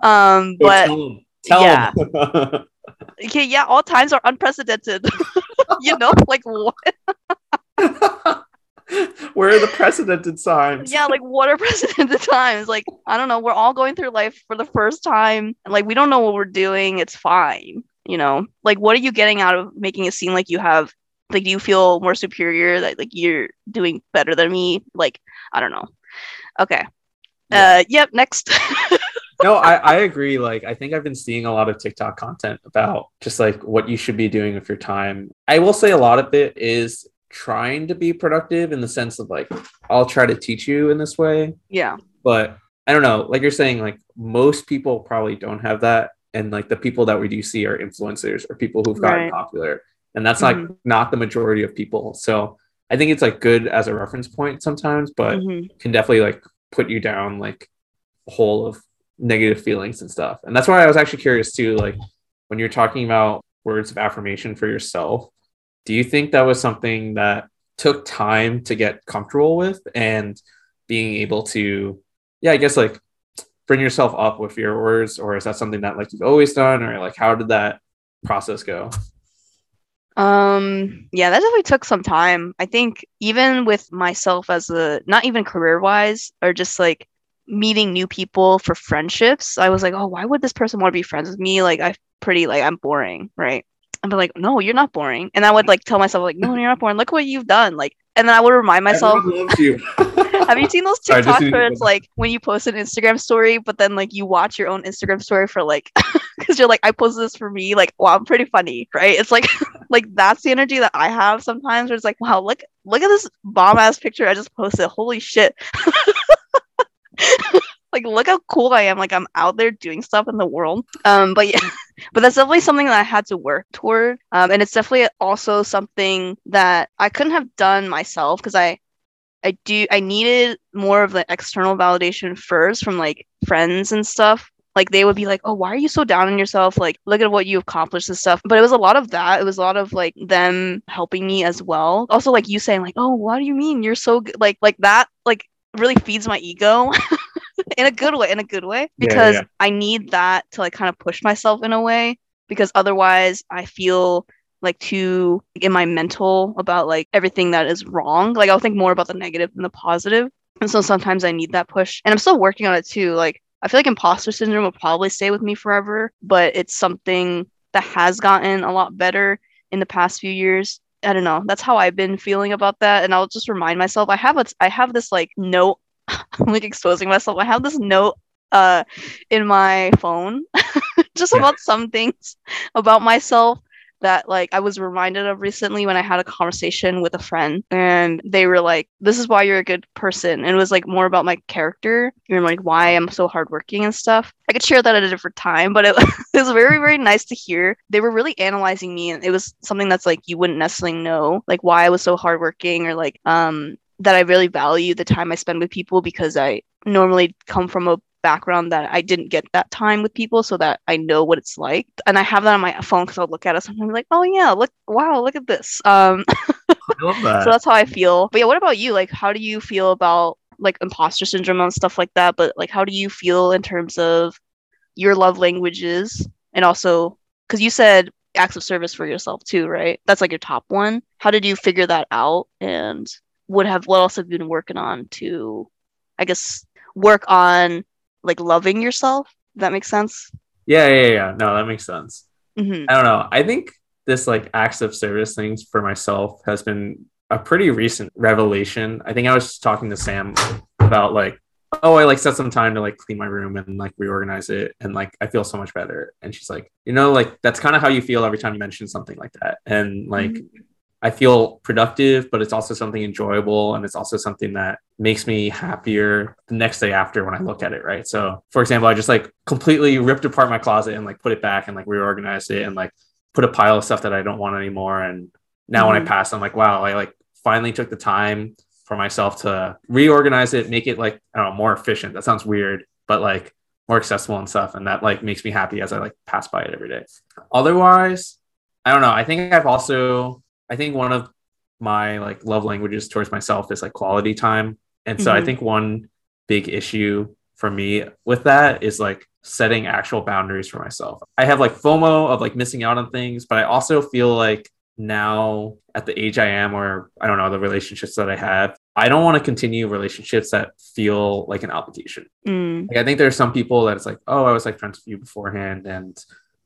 um, but
tell. Tell
yeah. okay, yeah, all times are unprecedented. you know, like what?
Where are the precedented times?
yeah like what are precedented times like i don't know we're all going through life for the first time and like we don't know what we're doing it's fine you know like what are you getting out of making it seem like you have like do you feel more superior that like you're doing better than me like i don't know okay
Yeah.
uh yep next
no, I, I agree. Like, I think I've been seeing a lot of TikTok content about just like what you should be doing with your time. I will say a lot of it is trying to be productive in the sense of like, I'll try to teach you in this way.
yeah
But I don't know, like you're saying, like most people probably don't have that. And like the people that we do see are influencers or people who've gotten
Right.
popular. And that's like not the majority of people. So I think it's like good as a reference point sometimes, but
Mhm.
can definitely like put you down like a hole of negative feelings and stuff. And that's why I was actually curious too, like when you're talking about words of affirmation for yourself, do you think that was something that took time to get comfortable with and being able to, yeah, I guess like bring yourself up with your words, or is that something that like you've always done, or like how did that process go?
Um, yeah, that definitely took some time. I think even with myself as a not even career wise or just like meeting new people for friendships, I was like, oh, why would this person want to be friends with me? Like, I'm pretty like I'm boring, right? I'd be like, no, you're not boring. And I would like tell myself, like, no, you're not boring. Look what you've done. Like, and then I would remind myself.
Everyone loves you.
Have you seen those
Sorry, just
TikToks
need
where it's like when you post an Instagram story, but then like you watch your own Instagram story for like, because you're like, I posted this for me. Like, wow, I'm pretty funny, right? It's like, like that's the energy that I have sometimes. Where it's like, wow, look, look at this bomb ass picture I just posted. Holy shit. like look how cool I am. Like I'm out there doing stuff in the world. Um, but yeah, but that's definitely something that I had to work toward. Um, and it's definitely also something that I couldn't have done myself because I I do I needed more of the external validation first from like friends and stuff. Like they would be like, "Oh, why are you so down on yourself? Like, look at what you accomplished and stuff." But it was a lot of that. It was a lot of like them helping me as well. Also, like you saying, like, "Oh, what do you mean you're so good?" Like, like that, like really feeds my ego in a good way. In a good way,
Yeah,
because
yeah.
I need that to like kind of push myself in a way. Because otherwise, I feel like too in my mental about like everything that is wrong. Like I'll think more about the negative than the positive. And so sometimes I need that push. And I'm still working on it too. Like I feel like imposter syndrome will probably stay with me forever, but it's something that has gotten a lot better in the past few years. I don't know. That's how I've been feeling about that. And I'll just remind myself I have a I have this like note I'm like exposing myself. I have this note uh in my phone just
Yeah.
about some things about myself that like I was reminded of recently when I had a conversation with a friend and they were like, This is why you're a good person. And it was like more about my character and like why I'm so hardworking and stuff. I could share that at a different time, but it, it was very, very nice to hear. They were really analyzing me and it was something that's like you wouldn't necessarily know, like why I was so hardworking or like um that I really value the time I spend with people because I normally come from a background that I didn't get that time with people so that I know what it's like. And I have that on my phone because I'll look at it sometimes like, oh yeah, look wow, look at this. Um
that.
so that's how I feel. But yeah, what about you? Like how do you feel about like imposter syndrome and stuff like that? But like how do you feel in terms of your love languages and also because you said acts of service for yourself too, right? That's like your top one. How did you figure that out and would have what else have you been working on to I guess work on like loving yourself? That make sense?
yeah, yeah, yeah. No, that makes sense.
hmm
I don't know. I think this like acts of service things for myself has been a pretty recent revelation. I think I was just talking to Sam about like, oh, I like set some time to like clean my room and like reorganize it, and like I feel so much better. And she's like, you know, like that's kind of how you feel every time you mention something like that, and like. I feel productive, but it's also something enjoyable and it's also something that makes me happier the next day after when I look at it, right? So, for example, I just like completely ripped apart my closet and like put it back and like reorganized it and like put a pile of stuff that I don't want anymore. And now when I
Mhm.
pass, I'm like, wow, I like finally took the time for myself to reorganize it, make it like, I don't know, more efficient. That sounds weird, but like more accessible and stuff. And that like makes me happy as I like pass by it every day. Otherwise, I don't know. I think I've also, I think one of my like love languages towards myself is like quality time. And so I
Mhm.
think one big issue for me with that is like setting actual boundaries for myself. I have like FOMO of like missing out on things, but I also feel like now at the age I am, or I don't know, the relationships that I have, I don't want to continue relationships that feel like an obligation.
Mm,
Like I think there's some people that it's like, oh, I was like friends with you beforehand and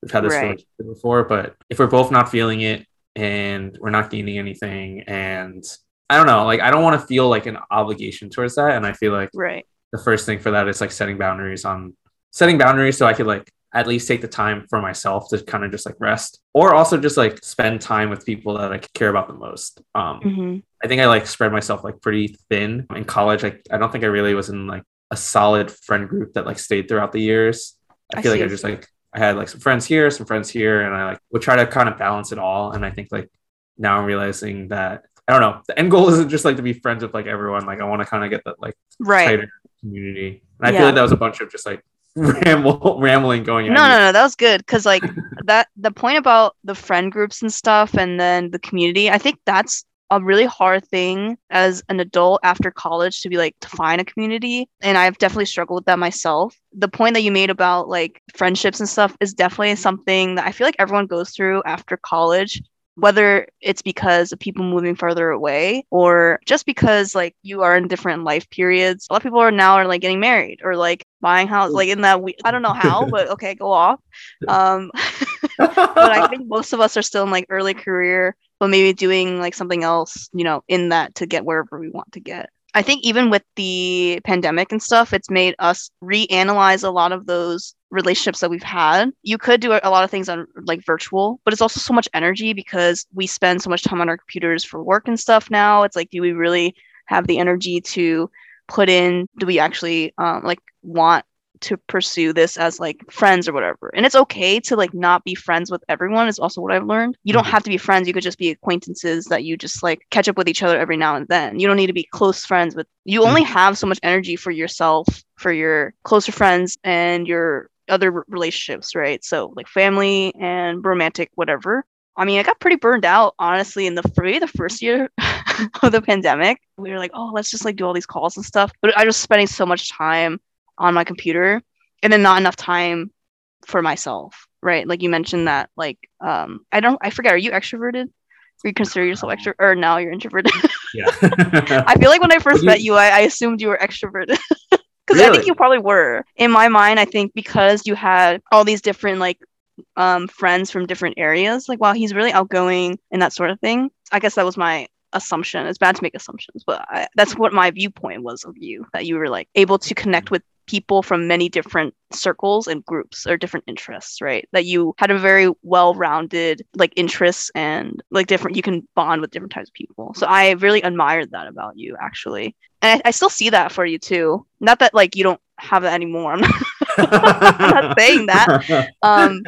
we've had this
Right.
relationship before, but if we're both not feeling it and we're not gaining anything and I don't know, like I don't want to feel like an obligation towards that. And I feel like
right.
the first thing for that is like setting boundaries on setting boundaries so I could like at least take the time for myself to kind of just like rest or also just like spend time with people that I care about the most. Um,
hmm
I think I like spread myself like pretty thin in college. Like I don't think I really was in like a solid friend group that like stayed throughout the years. I,
I
feel like. I just like I had like some friends here, some friends here, and I like would try to kind of balance it all. And I think like now I'm realizing that I don't know. The end goal isn't just like to be friends with like everyone. Like I want to kind of get that like
Right.
tighter community. And I
Yeah.
feel like that was a bunch of just like ramble rambling going.
No, no, no, that was good because like that the point about the friend groups and stuff, and then the community. I think that's a really hard thing as an adult after college to be like to find a community, and I've definitely struggled with that myself. The point that you made about like friendships and stuff is definitely something that I feel like everyone goes through after college. Whether it's because of people moving further away or just because like you are in different life periods. A lot of people are now are like getting married or like buying house like in that we I don't know how, but okay, go off. Um but I think most of us are still in like early career, but maybe doing like something else, you know, in that to get wherever we want to get. I think even with the pandemic and stuff, it's made us reanalyze a lot of those relationships that we've had. You could do a lot of things on like virtual, but it's also so much energy because we spend so much time on our computers for work and stuff now. It's like, do we really have the energy to put in? Do we actually um, like want to pursue this as like friends or whatever. And it's okay to like not be friends with everyone is also what I've learned. You don't
Mhm.
have to be friends. You could just be acquaintances that you just like catch up with each other every now and then. You don't need to be close friends with you only have so much energy for yourself, for your closer friends and your other relationships, right? So like family and romantic whatever. I mean, I got pretty burned out, honestly, in the maybe the first year of the pandemic. We were like, oh, let's just like do all these calls and stuff. But I was spending so much time on my computer and then not enough time for myself, right? Like you mentioned that, like, um, I don't, I forget, are you extroverted? Do you consider yourself extrovert? Or now you're introverted?
Yeah.
I feel like when I first
you-
met you, I, I assumed you were extroverted. Because I think you probably were. In my mind, I think because you had all these different like um friends from different areas, like wow, he's really outgoing and that sort of thing. I guess that was my assumption. It's bad to make assumptions, but I, that's what my viewpoint was of you. That you were like able to connect with people from many different circles and groups or different interests, right? That you had a very well-rounded like interests and like different you can bond with different types of people. So I really admired that about you actually. And I, I still see that for you too. Not that like you don't have that anymore. I'm not, I'm not saying that. Um,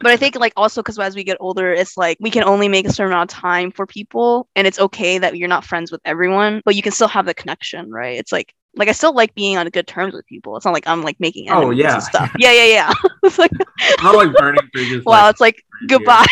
but I think like also because as we get older, it's like we can only make a certain amount of time for people, and it's okay that you're not friends with everyone, but you can still have the connection, right? It's like like I still like being on good terms with people. It's not like I'm like making
Oh,
enemies
yeah.
and stuff. Yeah, yeah, yeah. it's like
Not like burning bridges.
wow,
like,
it's like goodbye.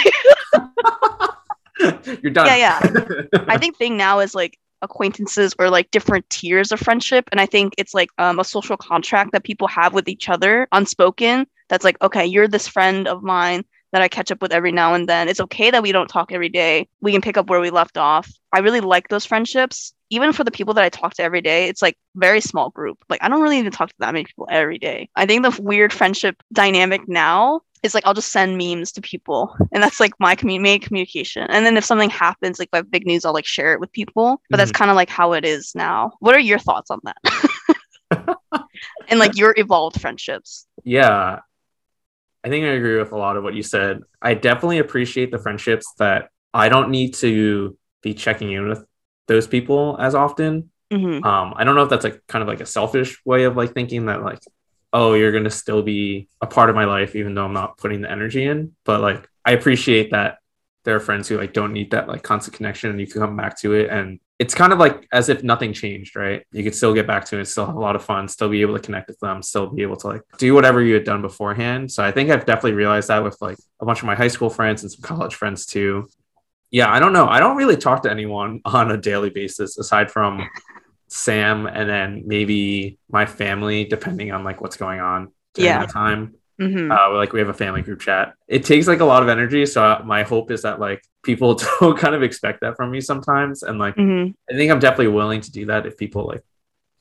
You're done.
Yeah, yeah. I think thing now is like acquaintances or like different tiers of friendship and i think it's like um, a social contract that people have with each other unspoken that's like okay you're this friend of mine that i catch up with every now and then it's okay that we don't talk every day we can pick up where we left off i really like those friendships even for the people that i talk to every day it's like very small group like i don't really even talk to that many people every day i think the weird friendship dynamic now is like I'll just send memes to people, and that's like my main communication. And then if something happens, like if I have big news, I'll like share it with people. But that's mm-hmm. kind of like how it is now. What are your thoughts on that? and like your evolved friendships.
yeah i think i agree with a lot of what you said. I definitely appreciate the friendships that i don't need to be checking in with those people as often.
Hmm
um i don't know if that's like kind of like a selfish way of like thinking that like oh you're gonna still be a part of my life even though i'm not putting the energy in but like i appreciate that there are friends who like don't need that like constant connection and you can come back to it and it's kind of like as if nothing changed right? You could still get back to it still have a lot of fun still be able to connect with them still be able to like do whatever you had done beforehand. So i think i've definitely realized that with like a bunch of my high school friends and some college friends too. Yeah i don't know. I don't really talk to anyone on a daily basis aside from sam and then maybe my family depending on like what's going on during
Yeah.
time
hmm
uh, like we have a family group chat. It takes like a lot of energy so uh, my hope is that like people don't kind of expect that from me sometimes and like
hmm
i think i'm definitely willing to do that if people like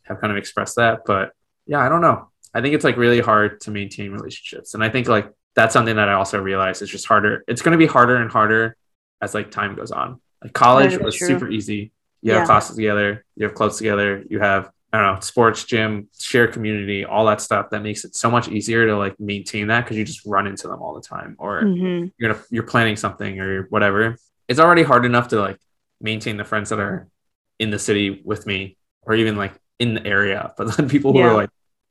have kind of expressed that but yeah i don't know. I think it's like really hard to maintain relationships and i think like that's something that i also realize is just harder. It's going to be harder and harder as like time goes on. Like college was
true.
super easy. You
Yeah.
have classes together you have clubs together you have I don't know, sports, gym, share community, all that stuff that makes it so much easier to like maintain that because you just run into them all the time or
hmm
you're gonna you're planning something or whatever. It's already hard enough to like maintain the friends that are in the city with me or even like in the area. But then people who
Yeah.
are like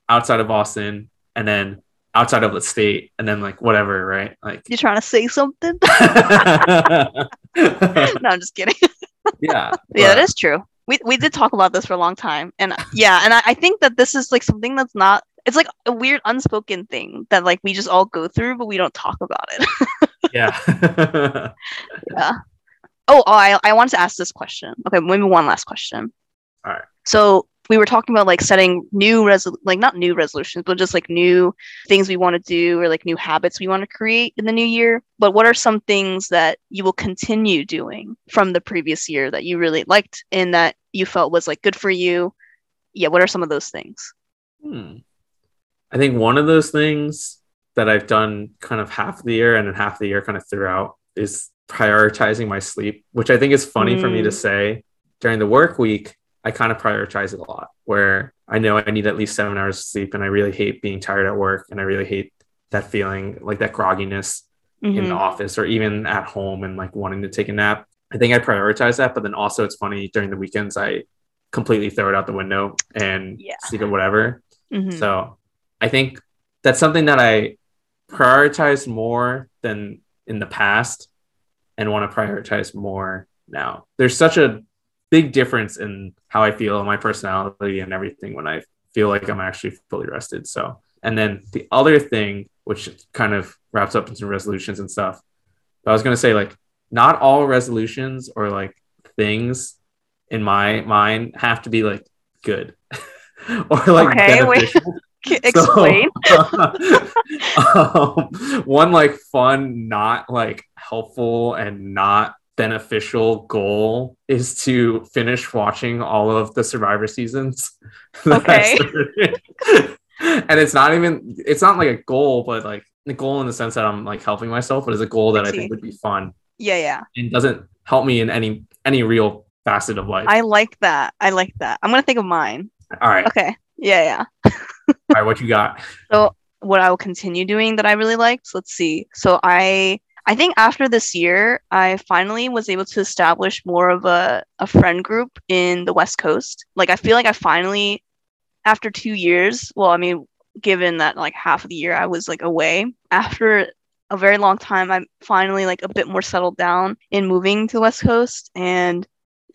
outside of Boston and then outside of the state and then like whatever, right? Like
you're trying to say something? no, I'm just kidding.
Yeah.
yeah, that is true. We we did talk about this for a long time, and yeah, and I, I think that this is like something that's not. It's like a weird unspoken thing that like we just all go through, but we don't talk about it.
yeah.
yeah. Oh, oh I I wanted to ask this question. Okay, maybe one last question.
All right.
So we were talking about like setting new resol like not new resolutions, but just like new things we want to do or like new habits we want to create in the new year. But what are some things that you will continue doing from the previous year that you really liked and that you felt was like good for you? Yeah, what are some of those things?
Hmm. I think one of those things that I've done kind of half the year and then half the year kind of throughout is prioritizing my sleep, which I think is funny mm. for me to mm. say during the work week. I kind of prioritize it a lot where I know I need at least seven hours of sleep and I really hate being tired at work and I really hate that feeling like that grogginess mm-hmm. in the mm-hmm. office or even at home and like wanting to take a nap. I think I prioritize that, but then also it's funny during the weekends I completely throw it out the window and yeah. sleep or whatever. Mm-hmm. So I think that's something that I prioritize more than in the past and want to prioritize more now. There's such a big difference in how I feel and my personality and everything when I feel like I'm actually fully rested. So, and then the other thing, which kind of wraps up into resolutions and stuff, I was going to say, like, not all resolutions or like things in my mind have to be like good or like okay, beneficial.
Explain.
So, um, one like fun, not like helpful and not beneficial goal is to finish watching all of the Survivor seasons.
Okay.
and it's not even it's not like a goal, but like the goal in the sense that I'm like helping myself, but it's a goal that I, I think would be fun.
Yeah, yeah.
And doesn't help me in any any real facet of life.
I like that. I like that. I'm gonna think of mine.
All right.
Okay. Yeah, yeah.
All right, what you got?
So what I will continue doing that I really liked. Let's see. So I I think after this year, I finally was able to establish more of a, a friend group in the West Coast. Like I feel like I finally after two years, well, I mean, given that like half of the year I was like away, after a very long time, I'm finally like a bit more settled down in moving to the West Coast and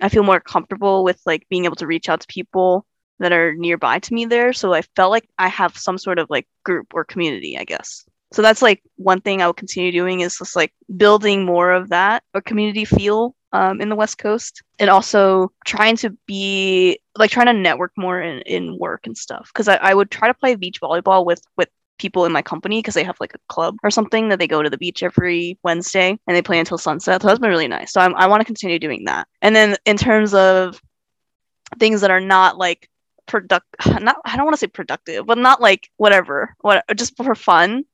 I feel more comfortable with like being able to reach out to people that are nearby to me there. So I felt like I have some sort of like group or community, I guess. So that's like one thing I will continue doing is just like building more of that or community feel um, in the West Coast, and also trying to be like trying to network more in, in work and stuff. Because I, I would try to play beach volleyball with with people in my company because they have like a club or something that they go to the beach every Wednesday and they play until sunset. So that's been really nice. So I'm, I want to continue doing that. And then in terms of things that are not like product not I don't want to say productive, but not like whatever, what just for fun.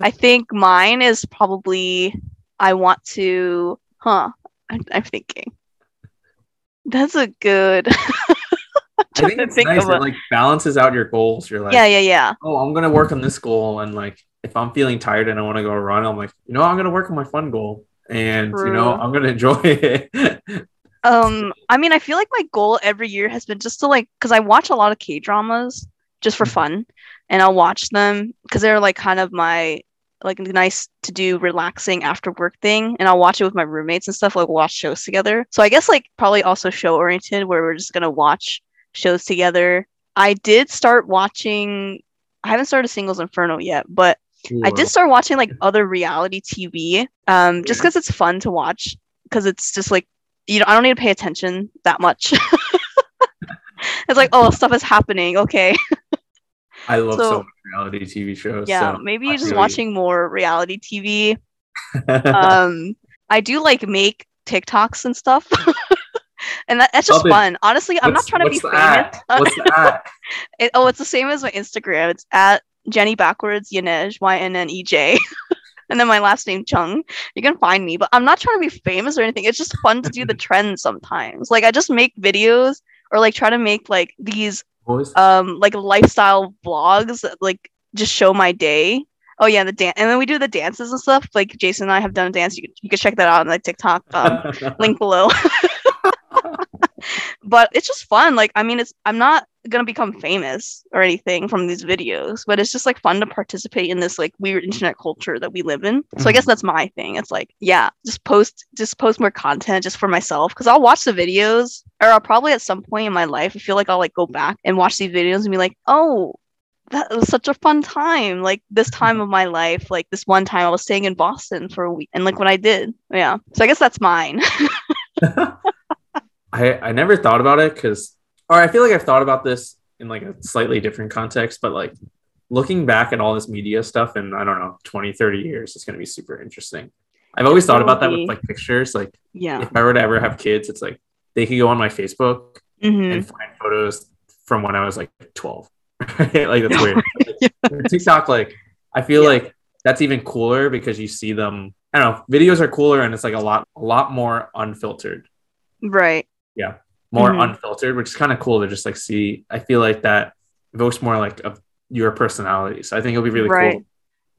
I think mine is probably I want to huh. I'm, I'm thinking. That's a good
I think it's think nice. It like balances out your goals. You're like,
yeah, yeah, yeah.
Oh, I'm gonna work on this goal, and like if I'm feeling tired and I want to go run, I'm like, you know, I'm gonna work on my fun goal, and True. you know, I'm gonna enjoy it.
Um i mean i feel like my goal every year has been just to like because i watch a lot of k dramas just for mm-hmm. fun and i'll watch them because they're like kind of my like nice to do relaxing after work thing and i'll watch it with my roommates and stuff like watch shows together so i guess like probably also show oriented where we're just gonna watch shows together i did start watching i haven't started singles inferno yet but I did start watching like other reality TV, um, just because it's fun to watch. Because it's just like you know, I don't need to pay attention that much. it's like, oh, stuff is happening. Okay.
I love so, so much reality TV shows.
Yeah,
so
maybe you're just watching more reality TV. um, I do like make TikToks and stuff. and that, that's just fun. Honestly, I'm not trying to be famous.
What's that?
it, oh, it's the same as my Instagram. It's at Jenny backwards Ynnej Y N N E J and then my last name Chung. You can find me, but I'm not trying to be famous or anything. It's just fun to do the trends sometimes. Like I just make videos or like try to make like these um like lifestyle vlogs that like just show my day. Oh yeah, the dance, and then we do the dances and stuff. Like Jason and I have done a dance. You can, you can check that out on the TikTok um, link below. but it's just fun. Like, I mean, it's I'm not gonna become famous or anything from these videos, but it's just like fun to participate in this like weird internet culture that we live in. So. I guess mm-hmm. that's my thing. It's like, yeah, just post just post more content just for myself because I'll watch the videos or I'll probably at some point in my life I feel like I'll like go back and watch these videos and be like, oh, that was such a fun time. Like this time of my life, like this one time I was staying in Boston for a week and like what I did. Yeah. So I guess that's mine.
I I never thought about it because, or I feel like I've thought about this in like a slightly different context, but like looking back at all this media stuff in I don't know 20, 30 years, it's gonna be super interesting. I've always thought about that with like pictures. Like,
yeah,
if I were to ever have kids, it's like they could go on my Facebook
mm-hmm.
and find photos from when I was like 12. like that's weird. TikTok, like I feel yeah. like that's even cooler because you see them. I don't know. Videos are cooler, and it's like a lot, a lot more unfiltered.
Right.
Yeah, more
Mhm.
unfiltered, which is kind of cool to just like see. I feel like that evokes more like of your personality. So I think it'll be really
Right.
cool.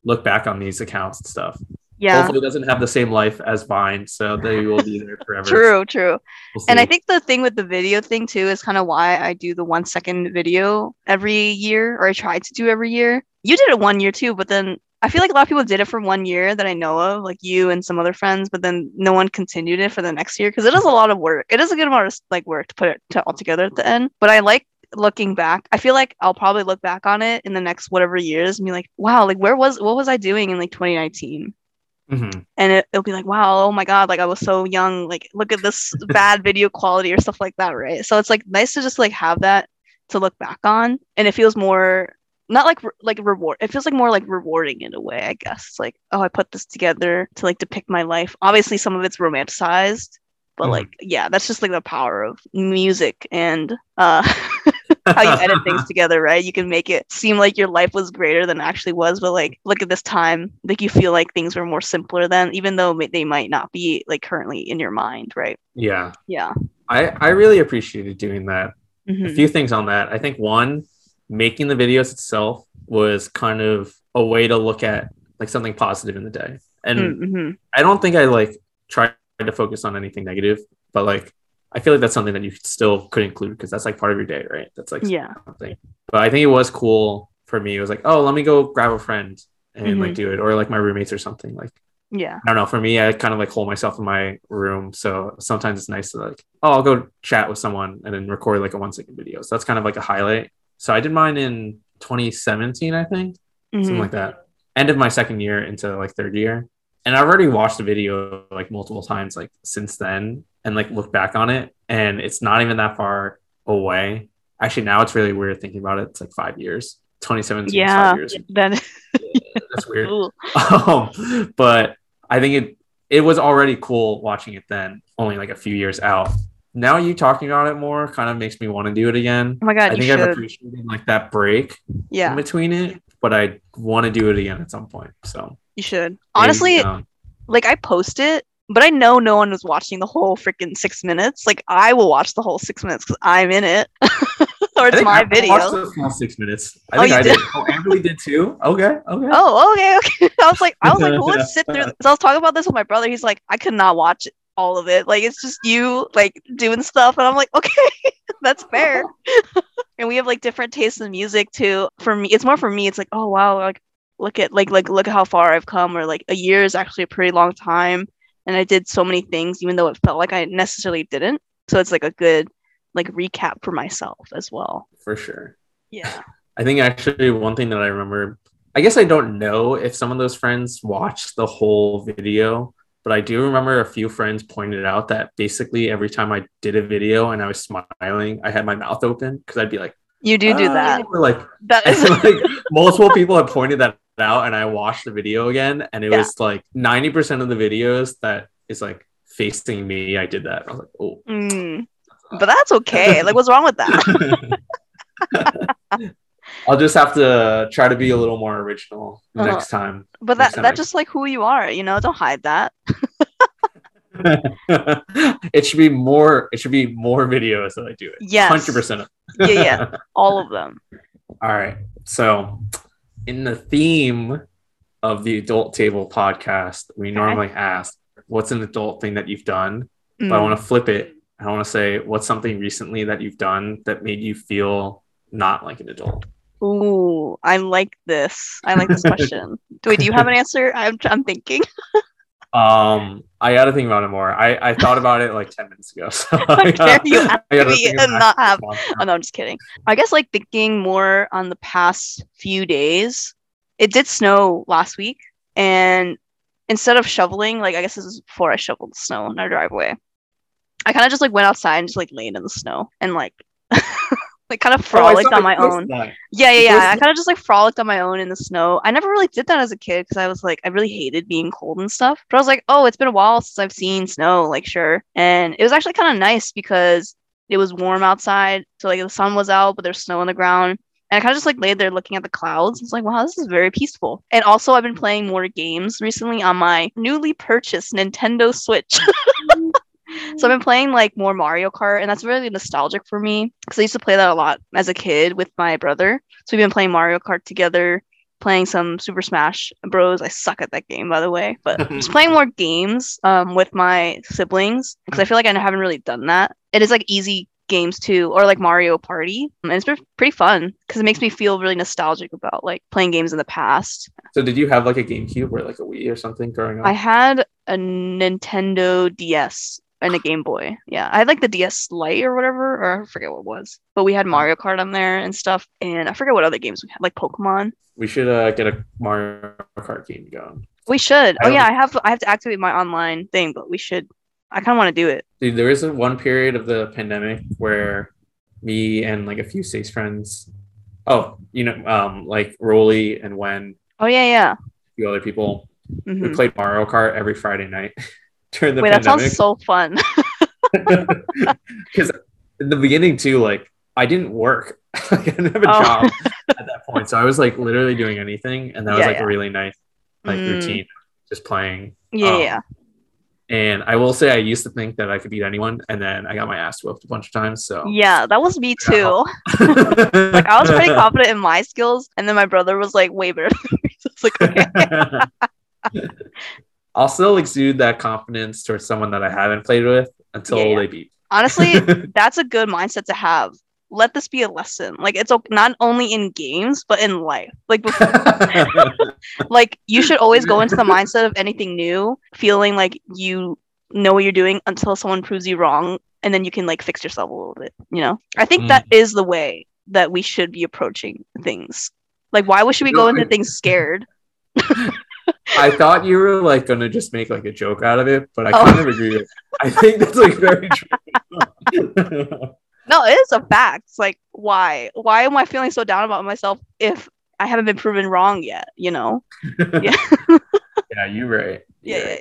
Look back on these accounts and stuff.
Yeah.
Hopefully, it doesn't have the same life as Vine, so they will be there forever.
True, true.
We'll
And I think the thing with the video thing too is kind of why I do the one second video every year, or I try to do every year. You did it one year too, but then I feel like a lot of people did it for one year that I know of, like you and some other friends, but then no one continued it for the next year because it is a lot of work. It is a good amount of like work to put it to all together at the end. But I like looking back. I feel like I'll probably look back on it in the next whatever years and be like, wow, like where was what was I doing in like 2019?
Mhm.
and it, it'll be like wow oh my god like i was so young like look at this bad video quality or stuff like that right so it's like nice to just like have that to look back on and it feels more not like re- like reward it feels like more like rewarding in a way i guess it's like oh i put this together to like depict my life obviously some of it's romanticized but
Mhm.
like yeah that's just like the power of music and uh how you edit things together, right? You can make it seem like your life was greater than it actually was, but like look at this time, like you feel like things were more simpler then, even though they might not be like currently in your mind, right?
Yeah,
Yeah.
I I really appreciated doing that. a
Mhm.
few things on that. I think one, making the videos itself was kind of a way to look at like something positive in the day. And
Mhm.
I don't think I like tried to focus on anything negative, but like I feel like that's something that you still could include because that's like part of your day, right? That's like
Yeah.
something. But I think it was cool for me. It was like, oh, let me go grab a friend and like
Mhm.
do it, or like my roommates or something. Like
Yeah.
I don't know. For me, I kind of like hold myself in my room. So sometimes it's nice to like, oh, I'll go chat with someone and then record like a one second video. So that's kind of like a highlight. So I did mine in 2017, I think, something
Mhm.
like that. End of my second year into like third year. And I've already watched the video like multiple times like since then and like look back on it. And it's not even that far away. Actually, now it's really weird thinking about it. It's like five years. 2017
Yeah.
five years.
Then
That's weird um, but I think it it was already cool watching it then, only like a few years out. Now you talking about it more kind of makes me want to do it again.
Oh my god,
I think I've appreciated like that break in
Yeah,
between it, but I want to do it again at some point. So
you should.
maybe,
Honestly,
um,
like I post it, but I know no one was watching the whole freaking six minutes. Like I will watch the whole six minutes because I'm in it, or
I
it's my
I
video.
watched the six minutes. I
Oh,
think
you
I
did?
did. Oh, Emily did too. Okay, okay.
Oh, okay, okay. I was like, I was like, who would sit through? So I was talking about this with my brother. He's like, I could not watch all of it. Like it's just you like doing stuff, and I'm like, okay, that's fair. and we have like different tastes in music too. For me, it's more for me. It's like, oh wow, like look at like like look at how far I've come. Or like a year is actually a pretty long time, and I did so many things, even though it felt like I necessarily didn't. So it's like a good like recap for myself as well.
For sure.
Yeah.
I think actually one thing that I remember, I guess I don't know if some of those friends watched the whole video, but I do remember a few friends pointed out that basically every time I did a video and I was smiling, I had my mouth open because I'd be like,
You do do
"Ah,"
that.
like,
That is
like multiple people had pointed that out, and I watched the video again, and it
Yeah.
was like ninety percent of the videos that is like facing me. I did that. I was like, oh.
Mm. But that's okay. Like, what's wrong with that?
I'll just have to try to be a little more original
Uh-huh.
next time.
But
Next
that
time
that's
I-
just like who you are, you know. Don't hide that.
it should be more. It should be more videos that I do it.
Yes.
hundred percent.
Yeah, yeah. All of them.
All right. So, in the theme of the Adult Table podcast, we normally ask, "What's an adult thing that you've done?" But I
Mm.
want to flip it. I want to say, "What's something recently that you've done that made you feel not like an adult?"
Ooh, I like this. I like this question. Wait, do you have an answer? I'm I'm thinking.
Um, I got to think about it more. I I thought about it like ten minutes ago. So I gotta-
you
I
ask me and not have? Oh no, I'm just kidding. I guess like thinking more on the past few days. It did snow last week, and instead of shoveling, like I guess this is before I shoveled the snow in our driveway. I kind of just like went outside and just like laid in the snow and like like kind of
Oh,
frolicked
saw
on my own.
that.
Yeah, yeah, yeah. I kind of just like frolicked on my own in the snow. I never really did that as a kid because I was like, I really hated being cold and stuff. But I was like, oh, it's been a while since I've seen snow. Like, sure. And it was actually kind of nice because it was warm outside. So like the sun was out, but there's snow on the ground. And I kind of just like laid there looking at the clouds. It's like, wow, this is very peaceful. And also, I've been playing more games recently on my newly purchased Nintendo Switch. So I've been playing like more Mario Kart, and that's really nostalgic for me because I used to play that a lot as a kid with my brother. So we've been playing Mario Kart together, playing some Super Smash Bros. I suck at that game, by the way, but just playing more games um, with my siblings because I feel like I haven't really done that. It is like easy games too, or like Mario Party, and it's been pretty fun because it makes me feel really nostalgic about like playing games in the past.
So did you have like a GameCube or like a Wii or something growing up?
I had a Nintendo DS and a Game Boy. Yeah, I had like the DS Lite or whatever, or I forget what it was. But we had Mario Kart on there and stuff, and I forget what other games we had, like Pokemon.
we should uh, get a Mario Kart game going.
We should.
I
Oh yeah, I have I have to activate my online thing, but we should. I kind of want to do it.
Dude, there was a one period of the pandemic where me and like a few Stace friends, oh, you know, um, like Rolly and Wen,
Oh yeah, yeah.
a few other people,
Mhm.
we played Mario Kart every Friday night during the
Wait, that sounds so fun.
Because in the beginning too, like I didn't work. like, I didn't have a
Oh.
job at that point, so I was like literally doing anything, and that was like
yeah.
a really nice like
Mm.
routine, just playing.
yeah,
Um,
yeah.
And I will say, I used to think that I could beat anyone, and then I got my ass whooped a bunch of times. So
Yeah, that was me too. Like I was pretty confident in my skills, and then my brother was like way better. than me. So like okay.
I'll still exude that confidence towards someone that I haven't played with until
Yeah, yeah.
they beat.
Honestly, that's a good mindset to have. Let this be a lesson. Like it's not only in games, but in life. Like before, like you should always go into the mindset of anything new feeling like you know what you're doing until someone proves you wrong and then you can like fix yourself a little bit you know i think
Mm.
that is the way that we should be approaching things like why should we go into things scared
I thought you were like gonna just make like a joke out of it, but I
Oh.
kind of oh. agree with. I think that's like very true.
no it is a fact it's like why why am i feeling so down about myself if i haven't been proven wrong yet you know
yeah, yeah, you're right.
yeah
You're
yeah
right.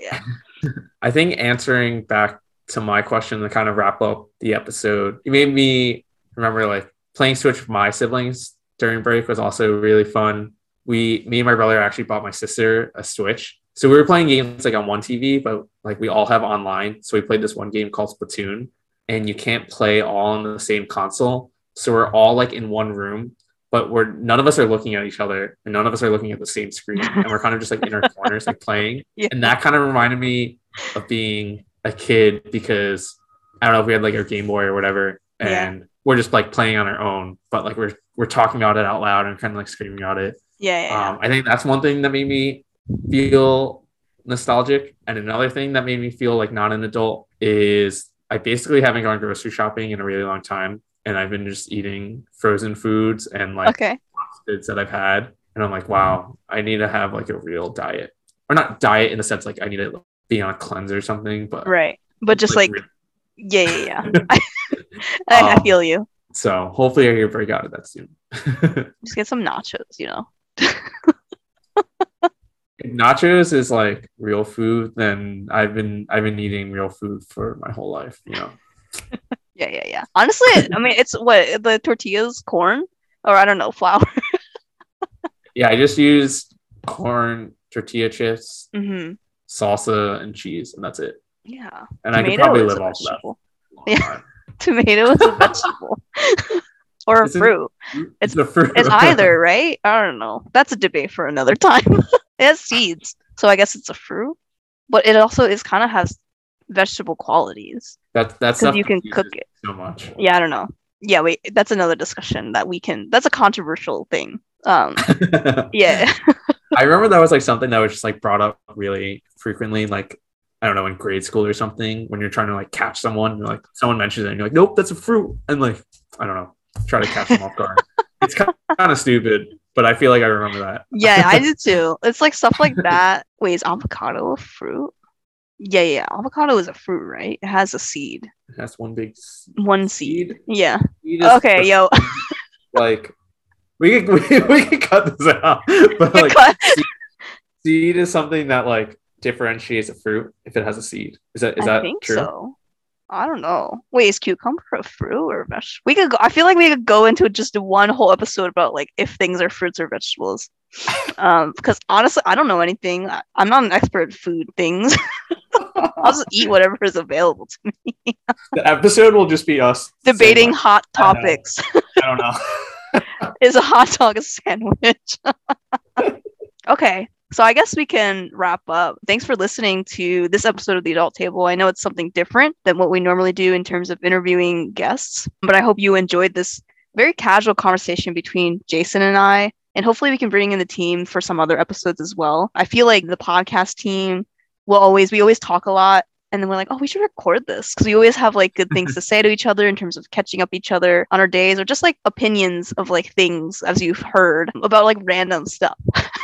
yeah
I think answering back to my question to kind of wrap up the episode, it made me remember like playing Switch with my siblings during break was also really fun. We, me and my brother actually bought my sister a Switch. So we were playing games like on one TV, but like we all have online. So we played this one game called Splatoon, and you can't play all on the same console. So we're all like in one room, but we're none of us are looking at each other, and none of us are looking at the same screen, and we're kind of just like in our corners, like playing.
Yeah.
And that kind of reminded me of being a kid because I don't know if we had like our Game Boy or whatever,
Yeah.
and we're just like playing on our own, but like we're we're talking about it out loud and kind of like screaming about it.
Yeah, yeah, yeah.
Um, I think that's one thing that made me feel nostalgic, and another thing that made me feel like not an adult is I basically haven't gone grocery shopping in a really long time, and I've been just eating frozen foods and like
okay.
foods that I've had, and I'm like, wow, I need to have like a real diet, or not diet in the sense like I need to be on a cleanse or something, but
right. But just like
re-
yeah yeah yeah. I, I
Um,
feel you.
so hopefully I can break out of that soon.
just get some nachos you know
nachos is like real food, then I've been I've been eating real food for my whole life. You know,
Yeah, yeah, yeah. Honestly, I mean, it's what the tortillas, corn, or I don't know, flour.
yeah, I just use corn, tortilla chips,
hmm
salsa, and cheese, and that's it.
Yeah,
And I could probably live off of that.
vegetable.
for a long
Yeah. Tomato is a vegetable, or a fruit.
It's the fruit.
It's either, right? I don't know. That's a debate for another time. it has seeds, so I guess it's a fruit, but it also is kind of has vegetable qualities.
That's that's
you can cook it.
so much.
Yeah, I don't know. Yeah, wait, that's another discussion that we can. That's a controversial thing. Um, yeah,
I remember that was like something that was just like brought up really frequently, like I don't know, in grade school or something, when you're trying to like catch someone, you're like someone mentions it and you're like, nope, that's a fruit. And like, I don't know, try to catch them off guard. It's kind of, kind of stupid, but I feel like I remember that.
yeah, I did too. It's like stuff like that. Wait, is avocado a fruit? Yeah, yeah. Avocado is a fruit, right? It has a seed.
That's one big s-
One seed.
seed.
Yeah.
Seed is
Okay, yo.
Like, we could, we, we could cut this out, but like,
Cut.
seed is something that like differentiates a fruit if it has a seed. Is that is
I
that
think
true?
so. I don't know. Wait, is cucumber a fruit or a vegetable? We could go, I feel like we could go into just one whole episode about like if things are fruits or vegetables. um, because honestly, I don't know anything. I, I'm not an expert at food things. I'll just eat whatever is available to me.
The episode will just be us
Debating hot
I
topics.
like, I don't know.
is a hot dog a sandwich? okay. So I guess we can wrap up. Thanks for listening to this episode of the Adult Table. I know it's something different than what we normally do in terms of interviewing guests, but I hope you enjoyed this very casual conversation between Jason and I. And hopefully we can bring in the team for some other episodes as well. I feel like the podcast team will always we always talk a lot and then we're like, oh, we should record this because we always have like good things to say to each other in terms of catching up each other on our days or just like opinions of like things as you've heard about like random stuff.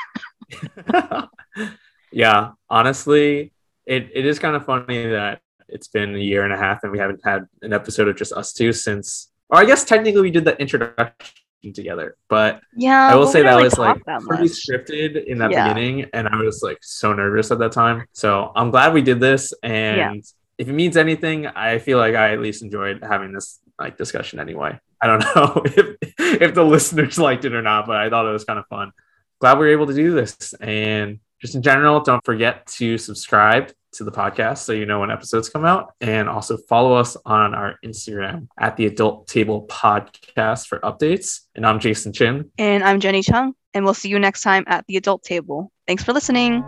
yeah, honestly, it, it is kind of funny that it's been a year and a half and we haven't had an episode of just us two since, or I guess technically we did the introduction together, but
Yeah,
I will say that
really
was like
that
pretty
much.
scripted in that
Yeah.
beginning, and I was like so nervous at that time. So I'm glad we did this, and if it means anything, I feel like I at least enjoyed having this like discussion anyway. I don't know if if the listeners liked it or not, but I thought it was kind of fun. Glad we were able to do this, and just in general, don't forget to subscribe to the podcast so you know when episodes come out and also follow us on our Instagram at the Adult Table Podcast for updates. And I'm Jason Chin.
And I'm Jenny Chung, and we'll see you next time at the adult table. Thanks for listening.